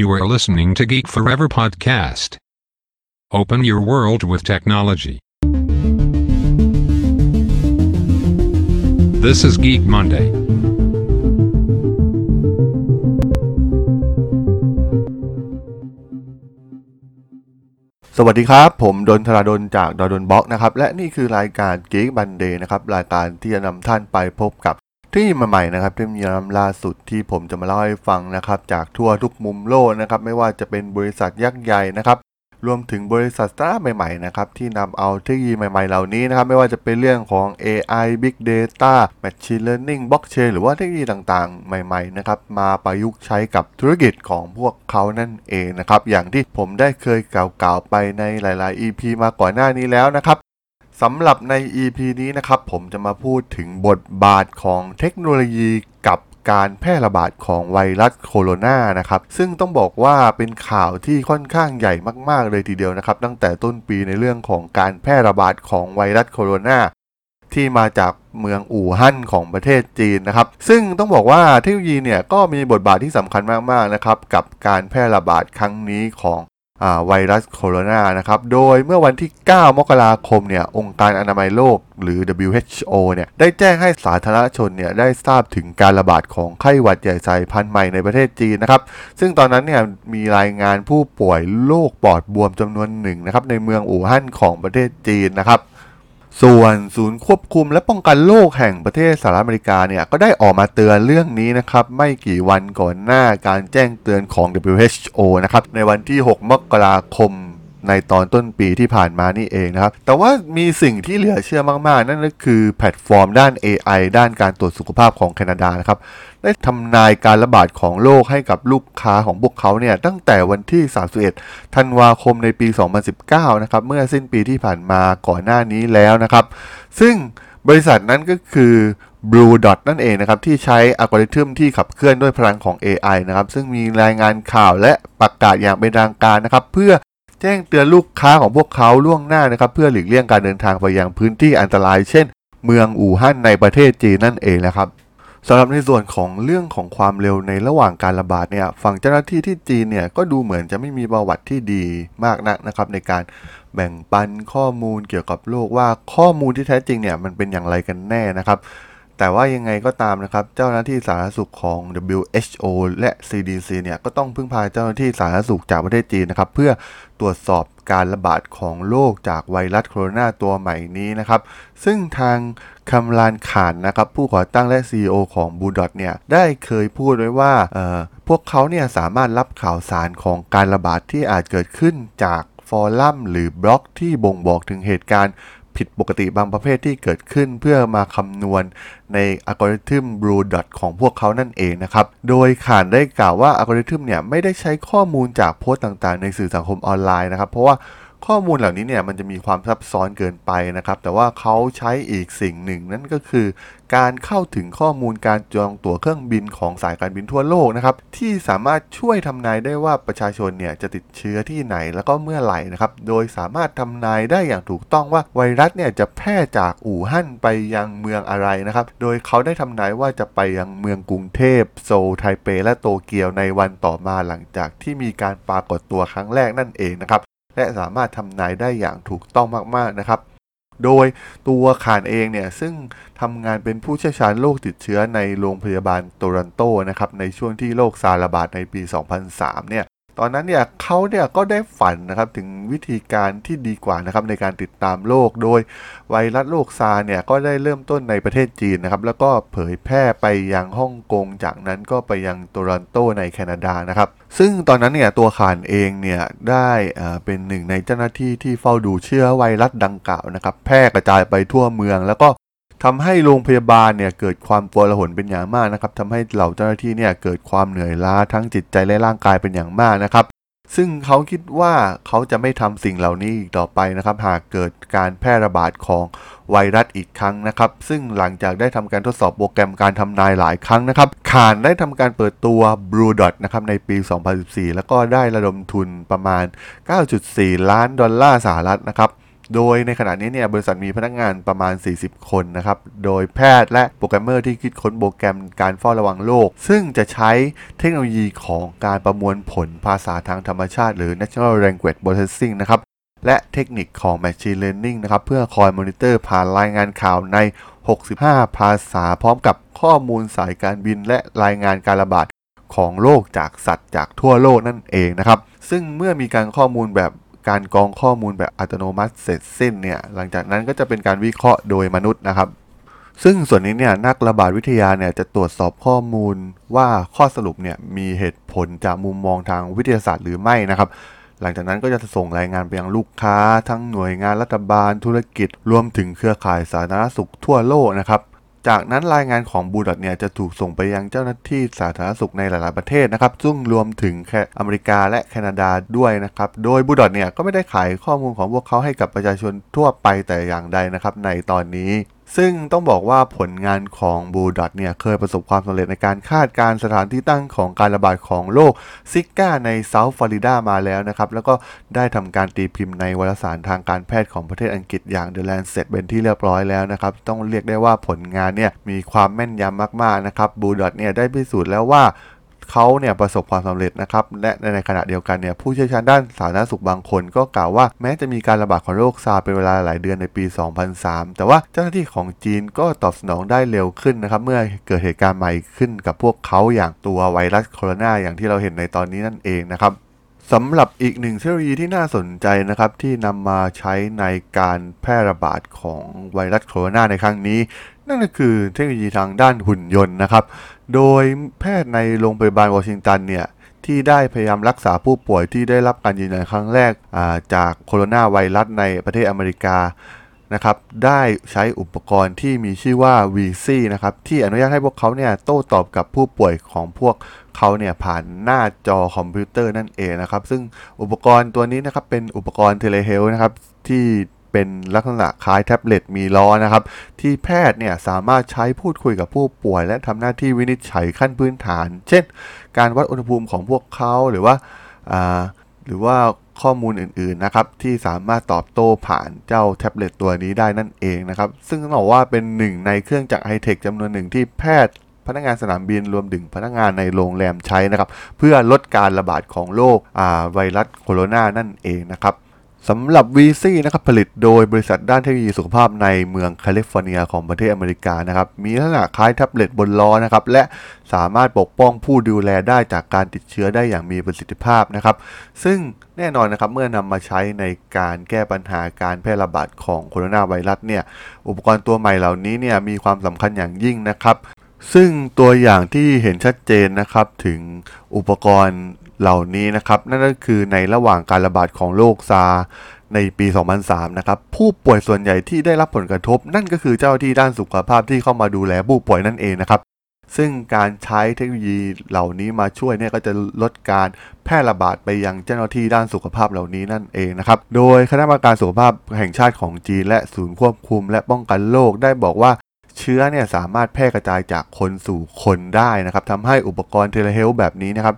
You are listening to Geek Forever podcast. Open your world with technology. This is Geek Monday. สวัสดีครับ ผมดนทราดนจากดนบล็อกนะครับ และนี่คือรายการ Geek Monday นะครับ รายการที่จะนำท่านไปพบกับ ที่ใหม่ๆนะครับที่มีน้ำล่าสุดที่ผมจะมาเล่าให้ฟังนะครับจากทั่วทุกมุมโลกนะครับไม่ว่าจะเป็นบริษัทยักษ์ใหญ่นะครับรวมถึงบริษัทสตาร์ใหม่ๆนะครับที่นำเอาเทคโนโลยีใหม่ๆเหล่านี้นะครับไม่ว่าจะเป็นเรื่องของ AI Big Data Machine Learning Blockchain หรือว่าเทคโนโลยีต่างๆ ใหม่ๆนะครับมาประยุกต์ใช้กับธุรกิจของพวกเขานั่นเองนะครับอย่างที่ผมได้เคยกล่าวๆไปในหลาย ๆ EP มาก่อนหน้านี้แล้วนะครับ สำหรับใน EP นี้นะครับ ผมจะมาพูดถึงบทบาทของเทคโนโลยีกับการแพร่ระบาดของไวรัสโคโรนานะครับ ซึ่งต้องบอกว่าเป็นข่าวที่ค่อนข้างใหญ่มาก ๆ เลยทีเดียวนะครับ ตั้งแต่ต้นปีในเรื่องของการแพร่ระบาดของไวรัสโคโรนาที่มาจากเมืองอู่ฮั่นของประเทศจีนนะครับ ซึ่งต้องบอกว่าเทคโนโลยีเนี่ยก็มีบทบาทที่สำคัญมาก ๆ นะครับ กับการแพร่ระบาดครั้งนี้ของ ไวรัสโคโรนานะครับ โดยเมื่อวันที่ 9 มกราคมเนี่ยองค์การอนามัยโลกหรือ WHO เนี่ยได้แจ้งให้สาธารณชนเนี่ยได้ทราบถึงการระบาดของไข้หวัดใหญ่สายพันธุ์ใหม่ในประเทศจีนนะครับ ซึ่งตอนนั้นเนี่ยมีรายงานผู้ป่วยโรคปอดบวมจำนวนหนึ่งนะครับในเมืองอู่ฮั่นของประเทศจีนนะครับ ส่วนศูนย์ควบคุมและป้องกันโรคแห่งประเทศสหรัฐอเมริกาเนี่ยก็ได้ออกมาเตือนเรื่องนี้นะครับ ไม่กี่วันก่อนหน้าการแจ้งเตือนของ WHO นะครับ ในวันที่ 6 มกราคม ในตอนต้นปีที่ผ่านมานี่เองนะครับ แต่ว่ามีสิ่งที่เหลือเชื่อมาก ๆ นั่นก็คือแพลตฟอร์มด้าน AI ด้านการตรวจสุขภาพของแคนาดานะครับ ได้ทำนายการระบาดของโรคให้กับลูกค้าของพวกเขาเนี่ยตั้งแต่วันที่ 31 ธันวาคมในปี 2019 นะครับ เมื่อสิ้นปีที่ผ่านมาก่อนหน้านี้แล้วนะครับ ซึ่งบริษัทนั้นก็คือ Blue Dot นั่นเองนะครับ ที่ใช้อัลกอริทึมที่ขับเคลื่อนด้วยพลังของ AI นะครับ ซึ่งมีรายงานข่าวและประกาศอย่างเป็นทางการนะครับ เพื่อ แจ้งเตือนลูกค้าของพวกเขาล่วงหน้านะครับ เพื่อหลีกเลี่ยงการเดินทางไปยังพื้นที่อันตราย เช่น เมืองอู่ฮั่นในประเทศจีนนั่นเองนะครับสำหรับในส่วนของเรื่องของความเร็วในระหว่างการระบาดเนี่ยฝั่งเจ้าหน้าที่ที่จีนเนี่ยก็ดูเหมือนจะไม่มีประวัติที่ดีมากนักนะครับ ในการแบ่งปันข้อมูลเกี่ยวกับโรคว่าข้อมูลที่แท้จริงเนี่ยมันเป็นอย่างไรกันแน่นะครับ แต่ว่ายังไงก็ตามนะครับ เจ้าหน้าที่สาธารณสุขของ WHO และ CDC เนี่ยก็ต้องพึ่งพาเจ้าหน้าที่สาธารณสุขจากประเทศจีนนะครับ เพื่อตรวจสอบการระบาดของโรคจากไวรัสโคโรนาตัวใหม่นี้นะครับ ซึ่งทางคำลานขานนะครับ ผู้ก่อตั้งและ CEO ของบูดอทเนี่ยได้เคยพูดไว้ว่าพวกเขาเนี่ยสามารถรับข่าวสารของการระบาดที่อาจเกิดขึ้นจากฟอรัมหรือบล็อกที่บ่งบอกถึงเหตุการณ์ ผิดปกติบางประเภทที่เกิดขึ้นเพื่อมาคำนวณในอัลกอริทึม Blue Dot ของพวกเขานั่นเองนะครับ โดยขานได้กล่าวว่าอัลกอริทึมเนี่ยไม่ได้ใช้ข้อมูลจากโพสต์ต่างๆ ในสื่อสังคมออนไลน์นะครับ เพราะว่า ข้อมูลเหล่านี้เนี่ยมันจะมีความซับซ้อนเกินไปนะครับ แต่ว่าเขาใช้อีกสิ่งหนึ่งนั่นก็คือ การเข้าถึงข้อมูลการจองตั๋วเครื่องบินของสายการบินทั่วโลกนะครับที่สามารถช่วยทำนายได้ว่าประชาชนเนี่ยจะติดเชื้อที่ไหนแล้วก็เมื่อไหร่นะครับ โดยสามารถทำนายได้อย่างถูกต้องว่าไวรัสเนี่ยจะแพร่จากอู่ฮั่นไปยังเมืองอะไรนะครับ โดยเขาได้ทำนายว่าจะไปยังเมืองกรุงเทพโซลไทเป และโตเกียวในวันต่อมาหลังจากที่มีการปรากฏตัวครั้งแรกนั่นเองนะครับ และสามารถทำนายได้อย่างถูกต้องมากๆนะครับ โดยตัวขานเองเนี่ยซึ่งทำงานเป็นผู้เชี่ยวชาญโรคติดเชื้อในโรงพยาบาลโตรันโตนะครับในช่วงที่โรคซาระบาดในปี 2003 เนี่ย ตอนนั้นเนี่ยเขาเนี่ยก็ได้ฝันนะครับถึงวิธีการที่ดีกว่านะครับในการติดตามโรคโดยไวรัสโรคซาเนี่ยก็ได้เริ่มต้นในประเทศจีนนะครับแล้วก็เผยแพร่ไปยังฮ่องกง จากนั้นก็ไปยังโตรอนโตในแคนาดานะครับซึ่งตอนนั้นเนี่ยตัวขานเองเนี่ยได้เป็นหนึ่งในเจ้าหน้าที่ที่เฝ้าดูเชื้อไวรัสดังกล่าวนะครับแพร่กระจายไปทั่วเมือง แล้วก็ ทำให้โรงพยาบาลเนี่ยเกิดความกลัวระหนเป็นอย่างมากนะครับทำให้เหล่าเจ้าหน้าที่เนี่ยเกิดความเหนื่อยล้าทั้งจิตใจและร่างกายเป็นอย่างมากนะครับ ซึ่งเขาคิดว่าเขาจะไม่ทำสิ่งเหล่านี้อีกต่อไปนะครับ หากเกิดการแพร่ระบาดของไวรัสอีกครั้งนะครับ ซึ่งหลังจากได้ทำการทดสอบโปรแกรมการทำนายหลายครั้งนะครับขานได้ทำการเปิดตัว Blue Dot นะครับในปี 2014 แล้วก็ได้ระดมทุนประมาณ 9.4 ล้านดอลลาร์สหรัฐนะครับ โดยในขณะนี้เนี่ยบริษัทมีพนักงานประมาณ 40 คนนะครับ โดยแพทย์และโปรแกรมเมอร์ที่คิดค้นโปรแกรมการเฝ้าระวังโรคซึ่งจะใช้เทคโนโลยีของการประมวลผลภาษาทางธรรมชาติ หรือ Natural Language Processing นะครับและเทคนิคของ Machine Learning นะครับเพื่อคอยมอนิเตอร์ผ่านรายงานข่าวใน 65 ภาษาพร้อมกับข้อมูลสายการบินและรายงานการระบาดของโรคจากสัตว์จากทั่วโลกนั่นเองนะครับ ซึ่งเมื่อมีการข้อมูลแบบ การกรองข้อมูลแบบอัตโนมัติเสร็จสิ้นเนี่ยหลังจากนั้นก็จะเป็นการวิเคราะห์โดยมนุษย์นะครับ ซึ่งส่วนนี้เนี่ยนักระบาดวิทยาเนี่ยจะตรวจสอบข้อมูลว่าข้อสรุปเนี่ยมีเหตุผลจากมุมมองทางวิทยาศาสตร์หรือไม่นะครับหลังจากนั้นก็จะส่งรายงานไปยังลูกค้า ทั้งหน่วยงานรัฐบาลธุรกิจ รวมถึงเครือข่ายสาธารณสุขทั่วโลกนะครับ จากนั้นรายงานของบูดอทเนี่ยจะถูกส่งไปยังเจ้าหน้าที่สาธารณสุขในหลายๆประเทศนะครับ ซึ่งรวมถึงแค่อเมริกาและแคนาดาด้วยนะครับ โดยบูดอทเนี่ยก็ไม่ได้ขายข้อมูลของพวกเขาให้กับประชาชนทั่วไปแต่อย่างใดนะครับในตอนนี้ ซึ่งต้องบอกว่าผลงานของ Blue Dot เนี่ยเคยประสบความสำเร็จในการคาดการณ์สถานที่ตั้งของการระบาดของโรคซิก้าใน South Florida มาแล้วนะครับ แล้วก็ได้ทำการตีพิมพ์ในวารสารทางการแพทย์ของประเทศอังกฤษอย่าง The Lancet เป็นที่เรียบร้อยแล้วนะครับ ต้องเรียกได้ว่าผลงานเนี่ยมีความแม่นยำมากๆนะครับ Blue Dot เนี่ยได้พิสูจน์แล้วว่า เขาเนี่ยประสบความสำเร็จนะครับและในขณะเดียวกันเนี่ยผู้เชี่ยวชาญด้านสาธารณสุขบางคนก็กล่าวว่าแม้จะมีการระบาดของโรคซาร์สเป็นเวลาหลายเดือนในปี 2003 แต่ว่าเจ้าหน้าที่ของจีนก็ตอบสนองได้เร็วขึ้นนะครับเมื่อเกิดเหตุการณ์ใหม่ขึ้นกับพวกเขาอย่างตัวไวรัสโคโรนาอย่างที่เราเห็นในตอนนี้นั่นเองนะครับสำหรับอีกหนึ่งเทคโนโลยีที่น่าสนใจนะครับที่นำมาใช้ในการแพร่ระบาดของไวรัสโคโรนาในครั้งนี้ นั่นก็คือเทคโนโลยีทางด้านหุ่นยนต์นะครับ โดยแพทย์ในโรงพยาบาลวอชิงตันเนี่ยที่ได้พยายามรักษาผู้ป่วยที่ได้รับการยืนยันครั้งแรกจากโคโรนาไวรัสในประเทศอเมริกานะครับได้ใช้อุปกรณ์ที่มีชื่อว่า Vici นะครับที่อนุญาตให้พวกเขาเนี่ยโต้ตอบกับผู้ป่วยของพวกเขาเนี่ยผ่านหน้าจอคอมพิวเตอร์นั่นเองนะครับ ซึ่งอุปกรณ์ตัวนี้นะครับเป็นอุปกรณ์ telehealth นะครับที่ เป็นลักษณะคล้ายแท็บเล็ตมีล้อนะครับ ที่แพทย์เนี่ยสามารถใช้พูดคุยกับผู้ป่วย และทำหน้าที่วินิจฉัยขั้นพื้นฐาน เช่น การวัดอุณหภูมิของพวกเขาหรือว่าหรือว่าข้อมูลอื่นๆนะครับที่สามารถตอบโต้ผ่านเจ้าแท็บเล็ตตัวนี้ได้นั่นเองนะครับ ซึ่งต้องบอกว่าเป็นหนึ่งในเครื่องจักรไฮเทคจำนวนหนึ่งที่แพทย์พนักงานสนามบินรวมถึงพนักงานในโรงแรมใช้นะครับ เพื่อลดการระบาดของโรคอ่าไวรัสโคโรนานั่นเองนะครับ สำหรับ Vici นะครับผลิตโดยบริษัทด้านเทคโนโลยีสุขภาพในเมืองแคลิฟอร์เนียของประเทศอเมริกานะครับ มีลักษณะคล้ายแท็บเล็ตบนล้อนะครับ และสามารถปกป้องผู้ดูแลได้จากการติดเชื้อได้อย่างมีประสิทธิภาพนะครับ ซึ่งแน่นอนนะครับเมื่อนำมาใช้ในการแก้ปัญหาการแพร่ระบาดของโคโรนาไวรัสเนี่ยอุปกรณ์ตัวใหม่เหล่านี้เนี่ยมีความสำคัญอย่างยิ่งนะครับซึ่งตัวอย่างที่เห็นชัดเจนนะครับถึงอุปกรณ์ เหล่านี้นะครับ นั่นก็คือในระหว่างการระบาดของโรคซาในปี 2003 นะครับ ผู้ป่วยส่วนใหญ่ที่ได้รับผลกระทบ นั่นก็คือเจ้าหน้าที่ด้านสุขภาพที่เข้ามาดูแลผู้ป่วยนั่นเองนะครับ ซึ่งการใช้เทคโนโลยีเหล่านี้มาช่วยเนี่ยก็จะลดการแพร่ระบาดไปยังเจ้าหน้าที่ด้านสุขภาพเหล่านี้นั่นเองนะครับ โดยคณะกรรมการสุขภาพแห่งชาติของจีนและศูนย์ควบคุม และป้องกันโรคได้บอกว่าเชื้อเนี่ยสามารถแพร่กระจายจากคนสู่คนได้นะครับทำให้อุปกรณ์ telehealth แบบนี้นะครับ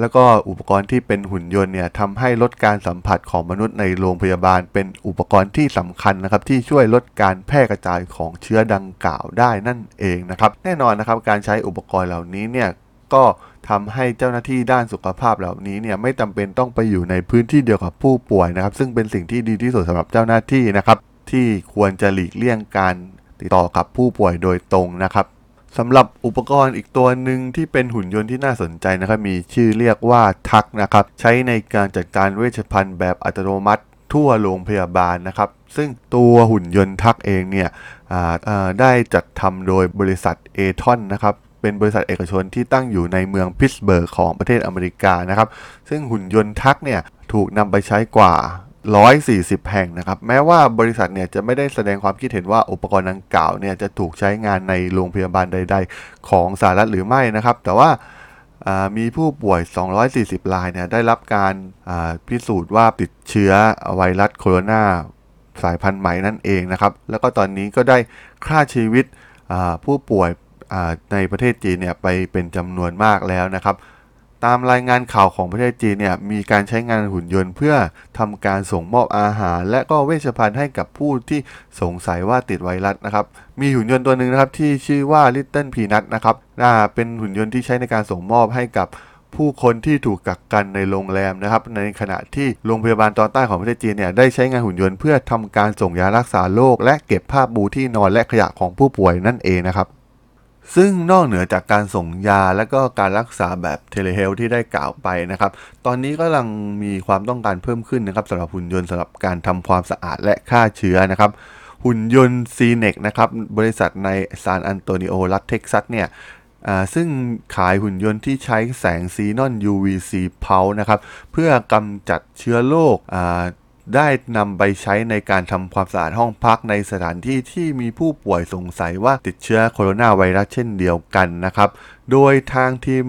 แล้วก็อุปกรณ์ที่เป็นหุ่นยนต์เนี่ยทำให้ลดการสัมผัสของมนุษย์ในโรงพยาบาล เป็นอุปกรณ์ที่สำคัญนะครับที่ช่วยลดการแพร่กระจายของเชื้อดังกล่าวได้นั่นเองนะครับ แน่นอนนะครับการใช้อุปกรณ์เหล่านี้เนี่ยก็ทำให้เจ้าหน้าที่ด้านสุขภาพเหล่านี้เนี่ยไม่จำเป็นต้องไปอยู่ในพื้นที่เดียวกับผู้ป่วยนะครับ ซึ่งเป็นสิ่งที่ดีที่สุดสำหรับเจ้าหน้าที่นะครับ ที่ควรจะหลีกเลี่ยงการติดต่อกับผู้ป่วยโดยตรงนะครับ สำหรับอุปกรณ์อีกตัวหนึ่งที่เป็นหุ่นยนต์ที่น่าสนใจนะครับ มีชื่อเรียกว่าทักนะครับ ใช้ในการจัดการเวชภัณฑ์แบบอัตโนมัติทั่วโรงพยาบาลนะครับ ซึ่งตัวหุ่นยนต์ทักเองเนี่ยได้จัดทำโดยบริษัทเอทอนนะครับเป็นบริษัทเอกชนที่ตั้งอยู่ในเมืองพิตสเบิร์กของประเทศอเมริกานะครับ ซึ่งหุ่นยนต์ทักเนี่ยถูกนำไปใช้กว่า 140 แห่งนะครับ แม้ว่าบริษัทเนี่ยจะไม่ได้แสดงความคิดเห็นว่าอุปกรณ์ดังกล่าวเนี่ยจะถูกใช้งานในโรงพยาบาลใด ๆ ของสหรัฐหรือไม่นะครับ แต่ว่ามีผู้ป่วย 240 รายเนี่ยได้รับการพิสูจน์ว่าติดเชื้อไวรัสโคโรนาสายพันธุ์ใหม่นั่นเองนะครับ แล้วก็ตอนนี้ก็ได้ฆ่าชีวิตผู้ป่วยในประเทศจีนเนี่ยไปเป็นจำนวนมากแล้วนะครับ ตามรายงานข่าวของประเทศจีนเนี่ยมีการใช้งานหุ่นยนต์เพื่อทำการส่งมอบอาหาร และก็เวชภัณฑ์ให้กับผู้ที่สงสัยว่าติดไวรัสนะครับมีหุ่นยนต์ตัวหนึ่งนะครับที่ชื่อว่า Little Peanut นะครับน่าเป็นหุ่นยนต์ที่ใช้ในการส่งมอบให้กับผู้คนที่ถูกกักกันในโรงแรมนะครับ ในขณะที่โรงพยาบาลตอนใต้ของประเทศจีนเนี่ยได้ใช้งานหุ่นยนต์เพื่อทำการส่งยารักษาโรคและเก็บผ้าปูที่นอนและขยะของผู้ป่วยนั่นเองนะครับ ซึ่งนอกเหนือจากการส่งยาและก็การรักษาแบบ telehealth ที่ได้กล่าวไปนะครับ ตอนนี้ก็กำลังมีความต้องการเพิ่มขึ้นนะครับสำหรับหุ่นยนต์สำหรับการทำความสะอาดและฆ่าเชื้อนะครับ หุ่นยนต์ Xenex นะครับบริษัทในซานอันโตนิโอรัฐเท็กซัสเนี่ยอ่าซึ่งขายหุ่นยนต์ที่ใช้แสง xenon UVC pulse นะครับ เพื่อกำจัดเชื้อโรคอ่า ได้นำไปใช้ในการทำความสะอาดห้องพักในสถานที่ที่มีผู้ป่วยสงสัยว่าติดเชื้อโคโรนาไวรัสเช่นเดียวกันนะครับ โดยทางทีม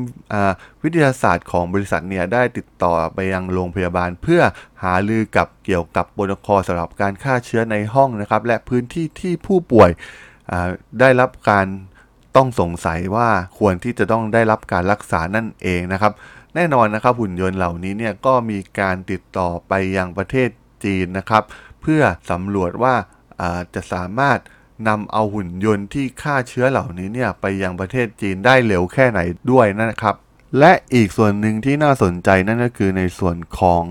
วิทยาศาสตร์ของบริษัทเนี่ยได้ติดต่อไปยังโรงพยาบาล เพื่อหารือกับเกี่ยวกับโปรโตคอลสำหรับการฆ่าเชื้อในห้องนะครับ และพื้นที่ที่ผู้ป่วยได้รับการต้องสงสัยว่าควรที่จะต้องได้รับการรักษานั่นเองนะครับ แน่นอนนะครับหุ่นยนต์เหล่านี้เนี่ยก็มีการติดต่อไปยังประเทศ จีนนะครับ เพื่อสำรวจว่าจะสามารถนำเอาหุ่นยนต์ที่ฆ่าเชื้อเหล่านี้เนี่ยไปยังประเทศจีนได้เร็วแค่ไหนด้วยนะครับ และอีกส่วนหนึ่งที่น่าสนใจนั่นก็คือในส่วนของ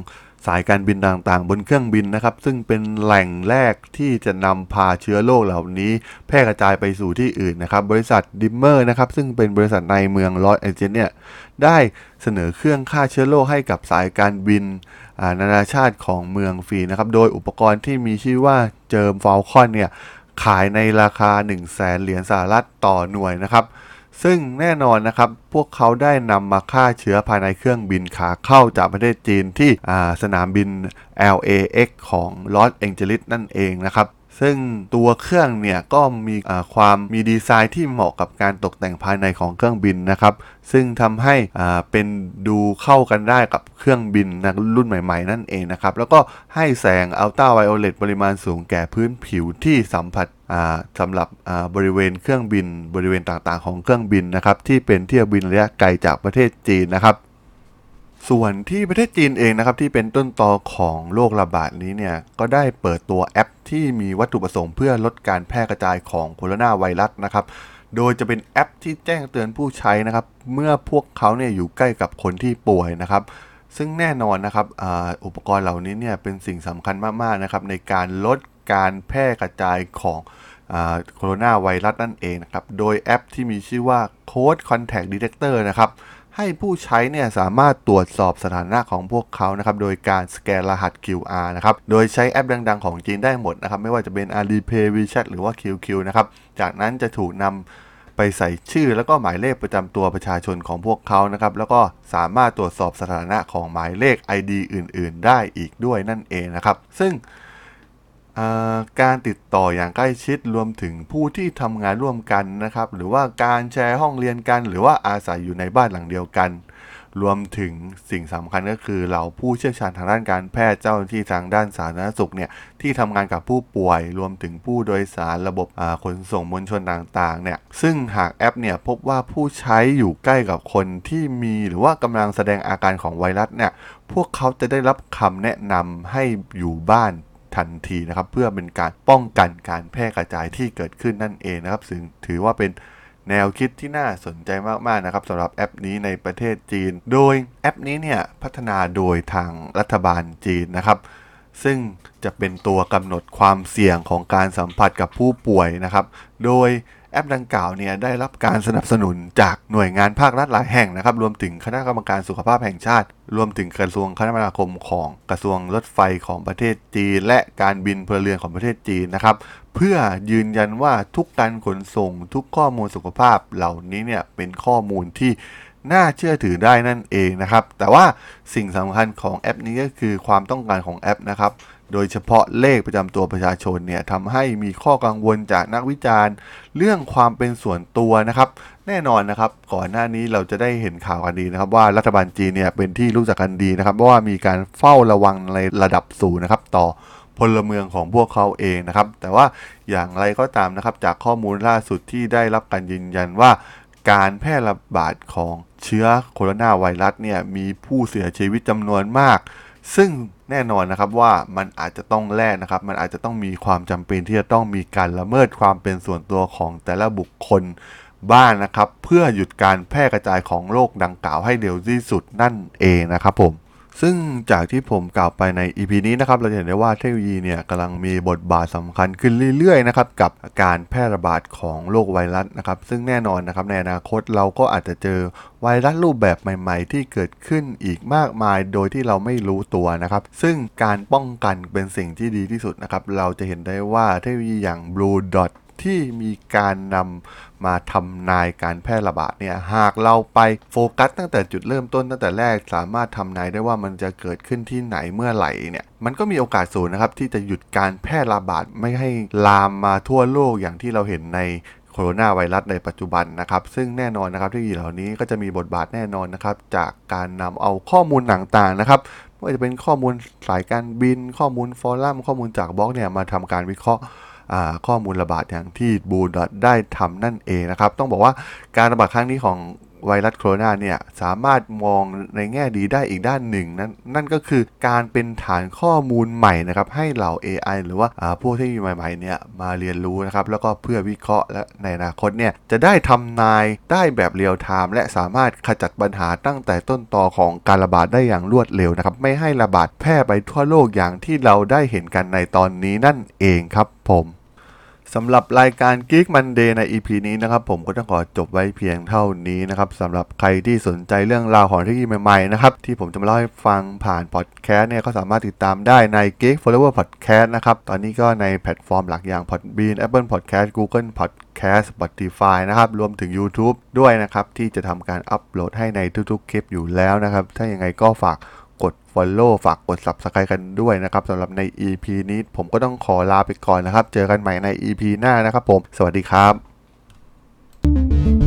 สายการบินต่างๆ บนเครื่องบินนะครับ ซึ่งเป็นแหล่งแรกที่จะนำพาเชื้อโรคเหล่านี้ แพร่กระจายไปสู่ที่อื่นนะครับ บริษัทดิมเมอร์นะครับ ซึ่งเป็นบริษัทในเมืองลอสแอนเจลิสเนี่ยได้เสนอเครื่องฆ่าเชื้อโรคให้กับสายการบิน นานาชาติของเมืองฟรีนะครับ โดยอุปกรณ์ที่มีชื่อว่าเจิมฟอลคอนเนี่ยขายในราคา 1 0 0 0 0แสนเหรียญสหรัฐต่อหน่วยนะครับ ซึ่งแน่นอนนะครับ พวกเขาได้นำมาฆ่าเชื้อภายในเครื่องบินขาเข้าจากประเทศจีนที่สนามบิน LAX ของลอสแองเจลิสนั่นเองนะครับ ซึ่งตัวเครื่องเนี่ยก็มีความมีดีไซน์ที่เหมาะกับการตกแต่งภายในของเครื่องบินนะครับ ซึ่งทำให้เป็นดูเข้ากันได้กับเครื่องบินนะรุ่นใหม่ๆ นั่นเองนะครับ แล้วก็ให้แสงอัลตราไวโอเลตปริมาณสูงแก่พื้นผิวที่สัมผัสอ่าสำหรับบริเวณเครื่องบิน บริเวณต่างๆของเครื่องบินนะครับ ที่เป็นเที่ยวบินระยะไกลจากประเทศจีนนะครับส่วนที่ประเทศจีนเองนะครับที่เป็นต้นตอของโรคระบาดนี้เนี่ยก็ได้เปิดตัวแอป ที่มีวัตถุประสงค์เพื่อลดการแพร่กระจายของโคโรนาไวรัสนะครับ โดยจะเป็นแอปที่แจ้งเตือนผู้ใช้นะครับ เมื่อพวกเขาเนี่ยอยู่ใกล้กับคนที่ป่วยนะครับ ซึ่งแน่นอนนะครับออุปกรณ์เหล่านี้เนี่ยเป็นสิ่งสำคัญมากๆนะครับในการลดการแพร่กระจายของโคโรนาไวรัสนั่นเองนะครับ โดยแอปที่มีชื่อว่า Code Contact Detector นะครับ ให้ผู้ใช้เนี่ยสามารถตรวจสอบสถานะของพวกเขานะครับโดยการสแกนรหัส QR นะครับโดยใช้แอปดังๆ ของจีนได้หมดนะครับไม่ว่าจะเป็น Alipay WeChat หรือว่า QQ นะครับจากนั้นจะถูกนำไปใส่ชื่อแล้วก็หมายเลขประจำตัวประชาชนของพวกเขานะครับ แล้วก็สามารถตรวจสอบสถานะของหมายเลข ID อื่น ๆ ได้อีกด้วยนั่นเองนะครับ ซึ่ง การติดต่ออย่างใกล้ชิดรวมถึงผู้ที่ทำงานร่วมกันนะครับ หรือว่าการแชร์ห้องเรียนกัน หรือว่าอาศัยอยู่ในบ้านหลังเดียวกัน รวมถึงสิ่งสำคัญก็คือเหล่าผู้เชี่ยวชาญทางด้านการแพทย์เจ้าหน้าที่ทางด้านสาธารณสุขเนี่ยที่ทำงานกับผู้ป่วย รวมถึงผู้โดยสารระบบขนส่งมวลชนต่างๆเนี่ยซึ่งหากแอปเนี่ยพบว่าผู้ใช้อยู่ใกล้กับคนที่มีหรือว่ากำลังแสดงอาการของไวรัสเนี่ยพวกเขาจะได้รับคำแนะนำให้อยู่บ้าน ทันทีนะครับ เพื่อเป็นการป้องกันการแพร่กระจายที่เกิดขึ้นนั่นเองนะครับ ซึ่งถือว่าเป็นแนวคิดที่น่าสนใจมาก ๆ นะครับสำหรับแอปนี้ในประเทศจีน โดยแอปนี้เนี่ยพัฒนาโดยทางรัฐบาลจีนนะครับ ซึ่งจะเป็นตัวกำหนดความเสี่ยงของการสัมผัสกับผู้ป่วยนะครับ โดย แอปดังกล่าวเนี่ยได้รับการสนับสนุนจากหน่วยงานภาครัฐหลายแห่งนะครับ รวมถึงคณะกรรมการสุขภาพแห่งชาติ รวมถึงกระทรวงคมนาคมของกระทรวงรถไฟของประเทศจีน และการบินพลเรือนของประเทศจีนนะครับ เพื่อยืนยันว่าทุกการขนส่งทุกข้อมูลสุขภาพเหล่านี้เนี่ยเป็นข้อมูลที่น่าเชื่อถือได้นั่นเองนะครับ แต่ว่าสิ่งสำคัญของแอปนี้ก็คือความต้องการของแอปนะครับ โดยเฉพาะเลขประจำตัวประชาชนเนี่ยทำให้มีข้อกังวลจากนักวิจารณ์ เรื่องความเป็นส่วนตัวนะครับ แน่นอนนะครับ ก่อนหน้านี้เราจะได้เห็นข่าวกันดีนะครับ ว่ารัฐบาลจีนเนี่ยเป็นที่รู้จักกันดีนะครับเพราะว่ามีการเฝ้าระวังในระดับสูงนะครับ ต่อพลเมืองของพวกเขาเองนะครับ แต่ว่าอย่างไรก็ตามนะครับ จากข้อมูลล่าสุดที่ได้รับการยืนยันว่า การแพร่ระบาดของเชื้อโคโรนาไวรัสเนี่ยมีผู้เสียชีวิตจำนวนมาก ซึ่งแน่นอนนะครับว่ามันอาจจะต้องแลกนะครับ มันอาจจะต้องมีความจำเป็นที่จะต้องมีการละเมิดความเป็นส่วนตัวของแต่ละบุคคลบ้านนะครับ เพื่อหยุดการแพร่กระจายของโรคดังกล่าวให้เร็วที่สุดนั่นเองนะครับผม ซึ่งจากที่ผมกล่าวไปใน EP นี้นะครับเราจะเห็นได้ว่าเทคโนโลยีเนี่ยกำลังมีบทบาทสำคัญขึ้นเรื่อยๆนะครับกับการแพร่ระบาดของโรคไวรัสนะครับซึ่งแน่นอนนะครับในอนาคตเราก็อาจจะเจอไวรัสรูปแบบใหม่ๆ ที่เกิดขึ้นอีกมากมายโดยที่เราไม่รู้ตัวนะครับ ซึ่งการป้องกันเป็นสิ่งที่ดีที่สุดนะครับเราจะเห็นได้ว่าเทคโนโลยีอย่าง Blue Dot ที่มีการนำมาทำนายการแพร่ระบาดเนี่ยหากเราไปโฟกัสตั้งแต่จุดเริ่มต้นตั้งแต่แรก สามารถทำนายได้ว่ามันจะเกิดขึ้นที่ไหนเมื่อไหร่เนี่ยมันก็มีโอกาสสูงนะครับที่จะหยุดการแพร่ระบาดไม่ให้ลามมาทั่วโลกอย่างที่เราเห็นในโคโรนาไวรัสในปัจจุบันนะครับ ซึ่งแน่นอนนะครับเทคโนโลยีเหล่านี้ก็จะมีบทบาทแน่นอนนะครับ จากการนำเอาข้อมูลต่างๆนะครับไม่ว่าจะเป็นข้อมูลสายการบิน ข้อมูลฟอรัมข้อมูลจากบล็อกเนี่ยมาทำการวิเคราะห์ ข้อมูลระบาดอย่างที่บูดได้ทำนั่นเองนะครับ ต้องบอกว่าการระบาดครั้งนี้ของ ไวรัสโคโรนาเนี่ยสามารถมองในแง่ดีได้อีกด้านหนึ่งนั่นนั่นก็คือการเป็นฐานข้อมูลใหม่นะครับให้เหล่า AI หรือว่าพวกเทคโนโลยีใหม่ๆเนี่ยมาเรียนรู้นะครับแล้วก็เพื่อวิเคราะห์และในอนาคตเนี่ยจะได้ทำนายได้แบบเรียลไทม์และสามารถขจัดปัญหาตั้งแต่ต้นตอของการระบาดได้อย่างรวดเร็วนะครับไม่ให้ระบาดแพร่ไปทั่วโลกอย่างที่เราได้เห็นกันในตอนนี้นั่นเองครับผม สำหรับรายการ Geek Monday ใน EP นี้นะครับ ผมก็ต้องขอจบไว้เพียงเท่านี้นะครับสำหรับใครที่สนใจเรื่องราวของเทคโนโลยีใหม่ๆนะครับที่ผมจะมาเล่าให้ฟังผ่านพอดแคสต์เนี่ยก็สามารถติดตามได้ใน Geek Flower Podcast นะครับ ตอนนี้ก็ในแพลตฟอร์มหลักอย่าง Podbean Apple Podcast Google Podcast Spotify นะครับ รวมถึง YouTube ด้วยนะครับ ที่จะทำการอัปโหลดให้ในทุกๆคลิปอยู่แล้วนะครับ ถ้าอยังไงก็ฝาก กด Follow ฝากกด Subscribe กันด้วยนะครับสำหรับใน EP นี้ผมก็ต้องขอลาไปก่อนนะครับ เจอกันใหม่ใน EP หน้านะครับผม สวัสดีครับ thank you